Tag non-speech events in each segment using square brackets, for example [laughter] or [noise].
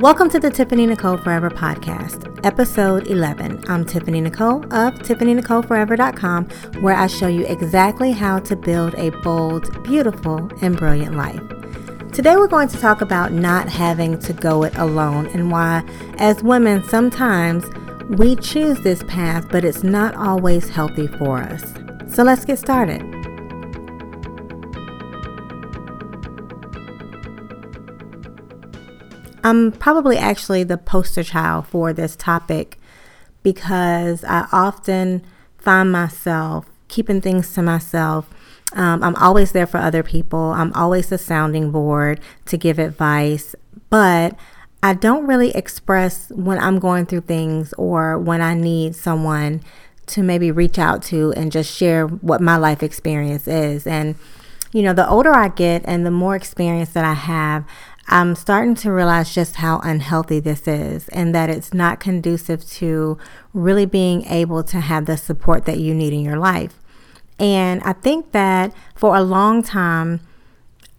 Welcome to the Tiffany Nicole Forever podcast, episode 11. I'm Tiffany Nicole of TiffanyNicoleForever.com, where I show you exactly how to build a bold, beautiful, and brilliant life. Today, we're going to talk about not having to go it alone and why, as women, sometimes we choose this path, but it's not always healthy for us. So, let's get started. I'm probably actually the poster child for this topic because I often find myself keeping things to myself. Um, I'm always there for other people. I'm always a sounding board to give advice, but I don't really express when I'm going through things or when I need someone to maybe reach out to and just share what my life experience is. And, you know, the older I get and the more experience that I have, I'm starting to realize just how unhealthy this is and that it's not conducive to really being able to have the support that you need in your life. And I think that for a long time,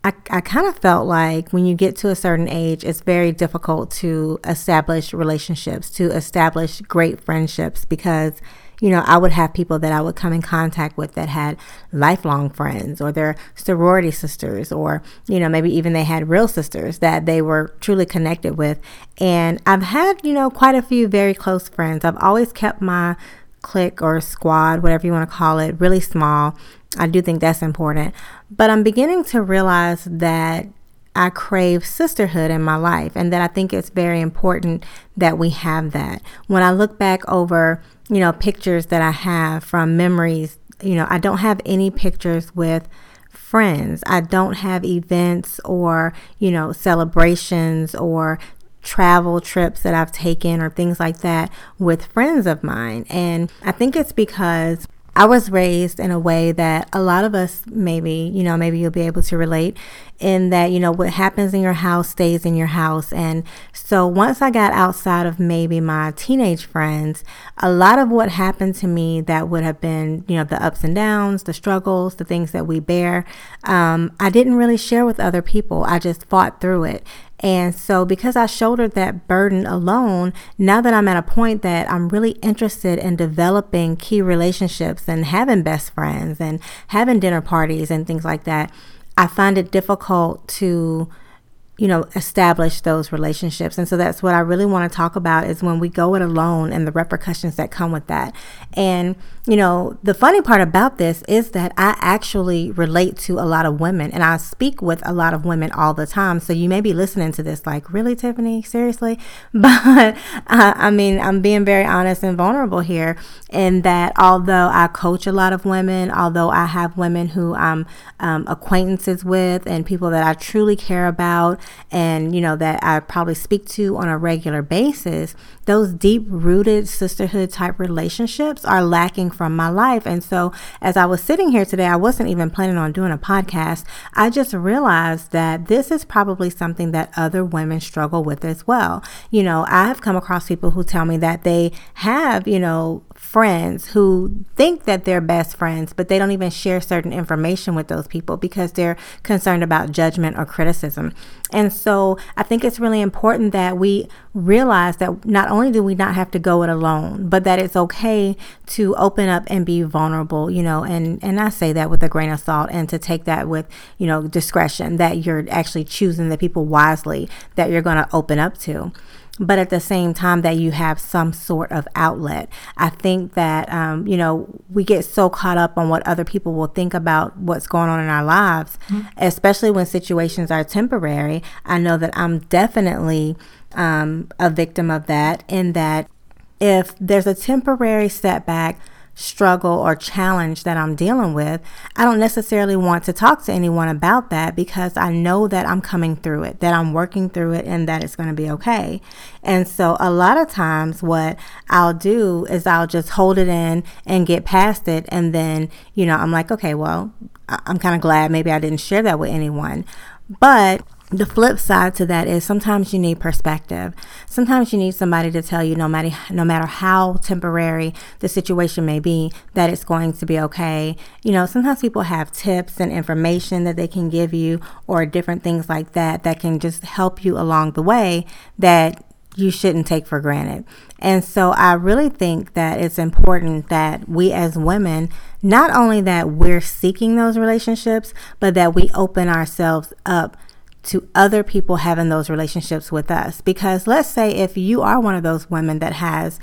I, I kind of felt like when you get to a certain age, it's very difficult to establish relationships, to establish great friendships because you know, I would have people that I would come in contact with that had lifelong friends or their sorority sisters, or, you know, maybe even they had real sisters that they were truly connected with. And I've had, you know, quite a few very close friends. I've always kept my clique or squad, whatever you want to call it, really small. I do think that's important. But I'm beginning to realize that I crave sisterhood in my life and that I think it's very important that we have that. When I look back over you know, pictures that I have from memories. You know, I don't have any pictures with friends. I don't have events or, you know, celebrations or travel trips that I've taken or things like that with friends of mine. And I think it's because I was raised in a way that a lot of us maybe, you know, maybe you'll be able to relate in that, you know, what happens in your house stays in your house. And so once I got outside of maybe my teenage friends, a lot of what happened to me that would have been, you know, the ups and downs, the struggles, the things that we bear, um, I didn't really share with other people. I just fought through it. And so, because I shouldered that burden alone, now that I'm at a point that I'm really interested in developing key relationships and having best friends and having dinner parties and things like that, I find it difficult to you know, establish those relationships. And so that's what I really want to talk about is when we go it alone and the repercussions that come with that. And, you know, the funny part about this is that I actually relate to a lot of women and I speak with a lot of women all the time. So you may be listening to this like, really, Tiffany? Seriously? [laughs] But uh, I mean, I'm being very honest and vulnerable here in that although I coach a lot of women, although I have women who I'm um, acquaintances with and people that I truly care about, and you know that I probably speak to on a regular basis, those deep rooted sisterhood type relationships are lacking from my life. And so as I was sitting here today, I wasn't even planning on doing a podcast. I just realized that this is probably something that other women struggle with as well. You know, I have come across people who tell me that they have, you know, friends who think that they're best friends, but they don't even share certain information with those people because they're concerned about judgment or criticism. And so I think it's really important that we realize that not only do we not have to go it alone, but that it's okay to open up and be vulnerable, you know, and, and I say that with a grain of salt and to take that with, you know, discretion that you're actually choosing the people wisely that you're going to open up to but at the same time that you have some sort of outlet. I think that, um, you know, we get so caught up on what other people will think about what's going on in our lives, mm-hmm. especially when situations are temporary. I know that I'm definitely um, a victim of that, in that if there's a temporary setback, struggle or challenge that I'm dealing with, I don't necessarily want to talk to anyone about that because I know that I'm coming through it, that I'm working through it, and that it's going to be okay. And so, a lot of times, what I'll do is I'll just hold it in and get past it. And then, you know, I'm like, okay, well, I'm kind of glad maybe I didn't share that with anyone. But the flip side to that is sometimes you need perspective. Sometimes you need somebody to tell you no matter no matter how temporary the situation may be that it's going to be okay. You know, sometimes people have tips and information that they can give you or different things like that that can just help you along the way that you shouldn't take for granted. And so I really think that it's important that we as women, not only that we're seeking those relationships, but that we open ourselves up to other people having those relationships with us. Because let's say if you are one of those women that has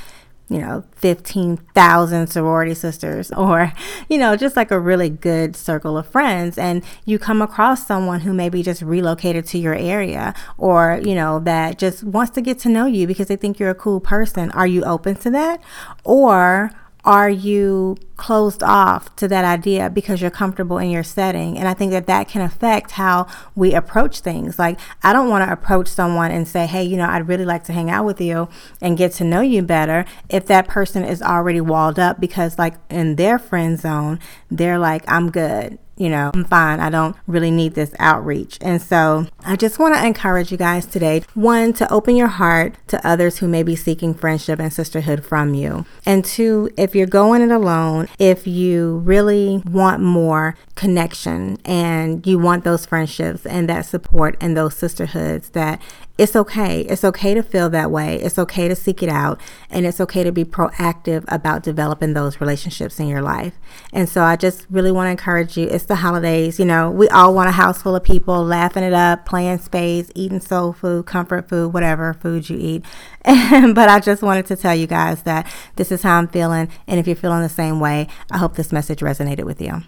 you know, 15,000 sorority sisters, [laughs] or, you know, just like a really good circle of friends. And you come across someone who maybe just relocated to your area, or, you know, that just wants to get to know you because they think you're a cool person. Are you open to that? Or are you closed off to that idea because you're comfortable in your setting? And I think that that can affect how we approach things. Like, I don't want to approach someone and say, hey, you know, I'd really like to hang out with you and get to know you better if that person is already walled up because, like, in their friend zone, they're like, I'm good you know, I'm fine. I don't really need this outreach. And so I just want to encourage you guys today one, to open your heart to others who may be seeking friendship and sisterhood from you. And two, if you're going it alone, if you really want more connection and you want those friendships and that support and those sisterhoods, that it's okay. It's okay to feel that way. It's okay to seek it out. And it's okay to be proactive about developing those relationships in your life. And so I just really want to encourage you. It's the holidays. You know, we all want a house full of people laughing it up, playing spades, eating soul food, comfort food, whatever food you eat. [laughs] but I just wanted to tell you guys that this is how I'm feeling. And if you're feeling the same way, I hope this message resonated with you.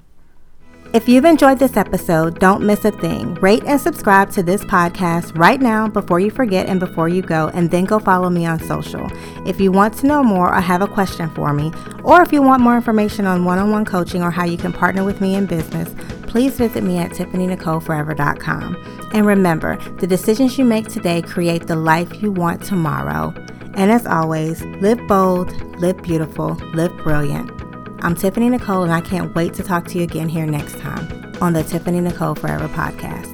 If you've enjoyed this episode, don't miss a thing. Rate and subscribe to this podcast right now before you forget and before you go, and then go follow me on social. If you want to know more or have a question for me, or if you want more information on one on one coaching or how you can partner with me in business, please visit me at TiffanyNicoleForever.com. And remember, the decisions you make today create the life you want tomorrow. And as always, live bold, live beautiful, live brilliant. I'm Tiffany Nicole, and I can't wait to talk to you again here next time on the Tiffany Nicole Forever podcast.